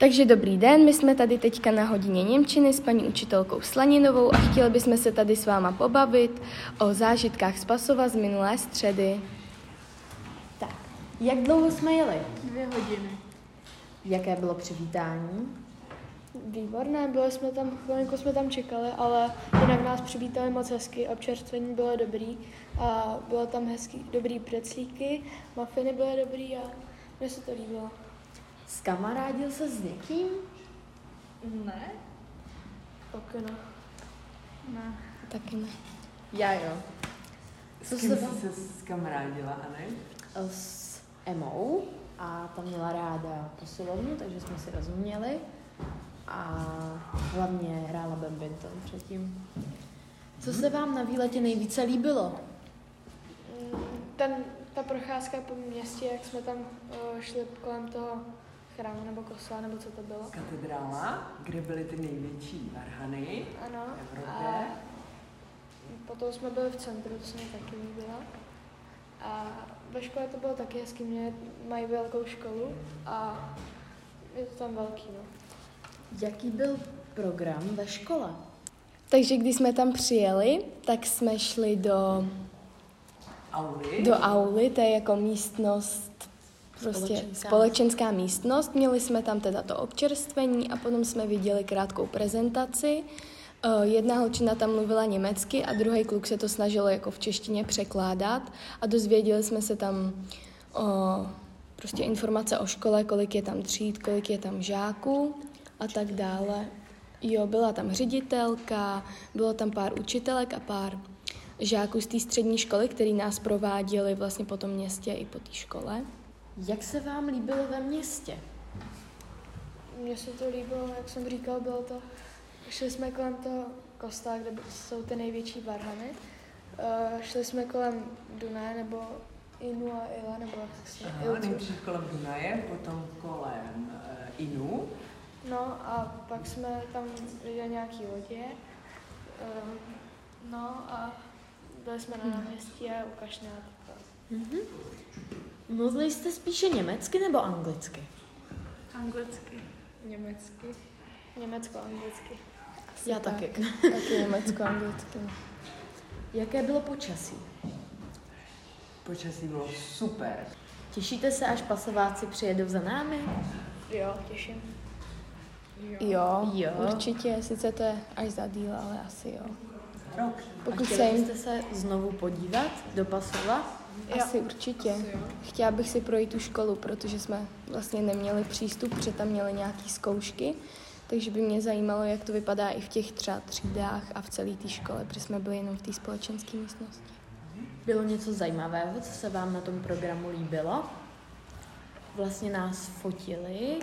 Takže dobrý den, my jsme tady teďka na hodině Němčiny s paní učitelkou Slaninovou a chtěli bychom se tady s váma pobavit o zážitkách z Pasova z minulé středy. Tak, jak dlouho jsme jeli? Dvě hodiny. Jaké bylo přivítání? Výborné, byli jsme tam, chvilinku jsme tam čekali, ale jinak nás přivítali moc hezky, občerstvení bylo dobrý a bylo tam hezký, dobrý preclíky, mafiny byly dobrý a mně se to líbilo. Skamarádil se s někým? Ne? Taky ne. Ne. Taky ne. Já jo. S Co kým se jsi se skamarádila, Ane? S Emou a ta měla ráda posilovnu, takže jsme si rozuměli. A hlavně hrála badminton předtím. Co se vám na výletě nejvíce líbilo? Mm, Ten, ta procházka po městě, jak jsme tam uh, šli kolem toho chrámu nebo kostela, nebo co to bylo. Katedrála, kde byly ty největší varhany Ano. v Evropě. A potom jsme byli v centru, to se mi taky líbilo. A ve škole to bylo taky hezky, mě mají velkou školu a je to tam velký, no. Jaký byl program ve škole? Takže když jsme tam přijeli, tak jsme šli do, Auly. do auly, to je jako místnost, prostě Společenská. společenská místnost. Měli jsme tam teda to občerstvení a potom jsme viděli krátkou prezentaci. Eh, Jedna holčina tam mluvila německy a druhý kluk se to snažil jako v češtině překládat a dozvěděli jsme se tam o, prostě informace o škole, kolik je tam tříd, kolik je tam žáků a tak dále. Jo, byla tam ředitelka, bylo tam pár učitelek a pár žáků z té střední školy, který nás prováděli vlastně po tom městě i po té škole. Jak se vám líbilo ve městě? Mně se to líbilo, jak jsem říkal, bylo to, šli jsme kolem toho kostela, kde jsou ty největší varhany. Uh, šli jsme kolem Dunaje, nebo Inu a Ila, nebo jak se Aha, Ilcu. nejdřív kolem Dunaje, potom kolem uh, Inu. No a pak jsme tam viděli nějaký lodě. Uh, no a byli jsme na náměstí a u. Mhm. Mluvili jste spíše německy nebo anglicky? Anglicky. Německy. Německo, anglicky. Já taky. Taky německo, anglicky. Jaké bylo počasí? Počasí bylo super. Těšíte se, až pasováci přijedou za námi? Jo, těším. Jo, Jo. určitě, sice to je až za díl, ale asi jo. Rok. Pokud A se chtěli jim byste se znovu podívat do Pasova? Asi určitě. Chtěla bych si projít tu školu, protože jsme vlastně neměli přístup, protože tam měli nějaké zkoušky, takže by mě zajímalo, jak to vypadá i v těch třeba třídách a v celé té škole, protože jsme byli jenom v té společenské místnosti. Bylo něco zajímavého, co se vám na tom programu líbilo? Vlastně nás fotili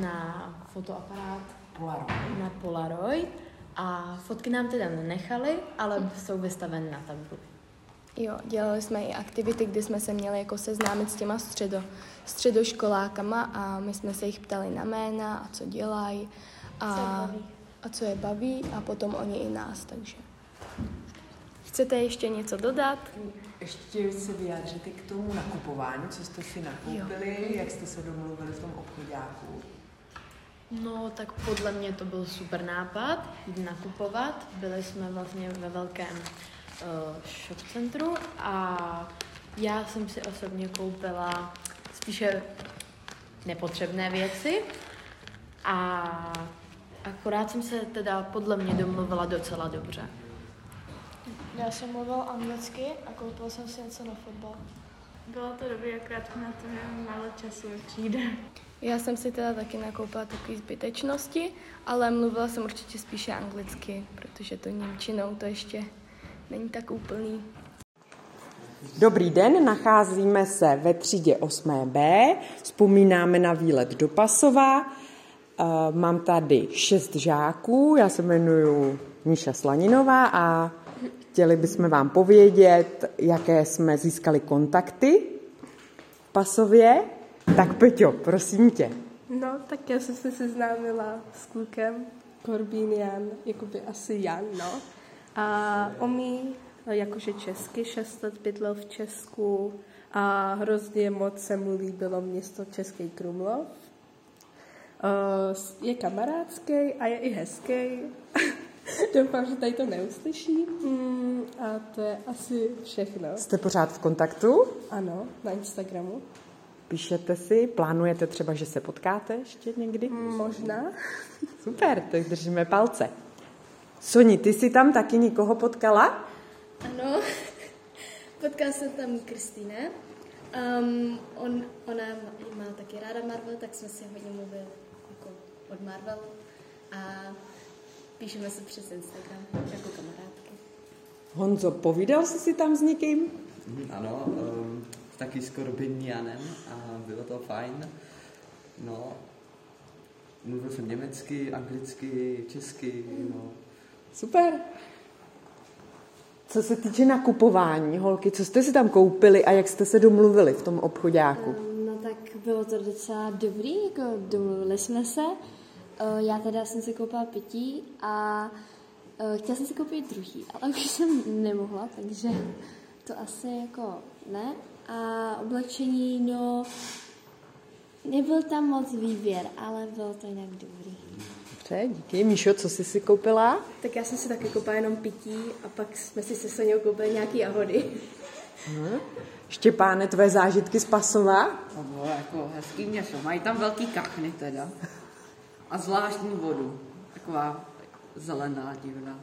na fotoaparát Polaroid. na Polaroid a fotky nám teda nenechali, ale jsou vystaveny na tabuli. Jo, dělali jsme i aktivity, kde jsme se měli jako seznámit s těma středo, středoškolákama a my jsme se jich ptali na jména a co dělají a, Co je baví. a co je baví a potom oni i nás, takže. Chcete ještě něco dodat? Ještě se vyjádřete k tomu nakupování, co jste si nakoupili, jak jste se domluvili v tom obchodáku. No, tak podle mě to byl super nápad, jít nakupovat. Byli jsme vlastně ve velkém uh, shop centru a já jsem si osobně koupila spíše nepotřebné věci a akorát jsem se teda podle mě domluvila docela dobře. Já jsem mluvil anglicky a koupil jsem si něco na fotbal. Bylo to dobrý, akorát na to málo času přijde. Já jsem si teda taky nakoupila takové zbytečnosti, ale mluvila jsem určitě spíše anglicky, protože to Němčinou to ještě není tak úplný. Dobrý den, nacházíme se ve třídě 8B, vzpomínáme na výlet do Pasova. Eh, Mám tady šest žáků, já se jmenuji Níša Slaninová a chtěli bychom vám povědět, jaké jsme získali kontakty v Pasově. Tak Peťo, prosím tě. No, tak já jsem se seznámila s klukem Korbín Jan, jakoby asi Jan, no. A umí jakože česky, šest let bydlel v Česku a hrozně moc se mu líbilo město Český Krumlov. Uh, je kamarádský a je i hezký. Doufám, že tady to neuslyší. Mm, a to je asi všechno. Jste pořád v kontaktu? Ano, na Instagramu. Píšete si, plánujete třeba, že se potkáte ještě někdy? Možná. Super, tak držíme palce. Soni, ty jsi tam taky nikoho potkala? Ano, potkala jsem tam Kristýne. Um, on, ona má, taky ráda Marvel, tak jsme si hodně mluvili jako od Marvelu a píšeme se přes Instagram jako kamarádky. Honzo, povídal jsi si tam s někým? Ano, um, taky s Korbin Janem a bylo to fajn. No, mluvil jsem německy, anglicky, česky, no. Super. Co se týče nakupování, holky, co jste si tam koupili a jak jste se domluvili v tom obchodáku? No tak bylo to docela dobrý, jako domluvili jsme se. Eh, Já teda jsem si koupila pití a eh, chtěla jsem si koupit druhý, ale už jsem nemohla, takže to asi jako ne. A oblečení, no, nebyl tam moc výběr, ale bylo to jinak dobrý. Dobře, díky. Míšo, co jsi si koupila? Tak já jsem si taky koupila jenom pití a pak jsme si se Soňou koupili nějaký jahody. Štěpáne, tvé zážitky z Pasova? To bylo jako hezký město. Mají tam velký kachny teda. A zvláštní vodu. Taková zelená, divná.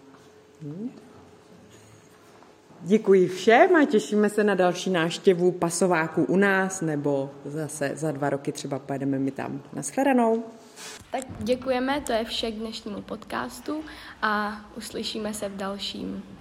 Děkuji všem a těšíme se na další návštěvu pasováků u nás, nebo zase za dva roky třeba pojedeme my tam. Naschledanou. Tak děkujeme, to je vše k dnešnímu podcastu a uslyšíme se v dalším.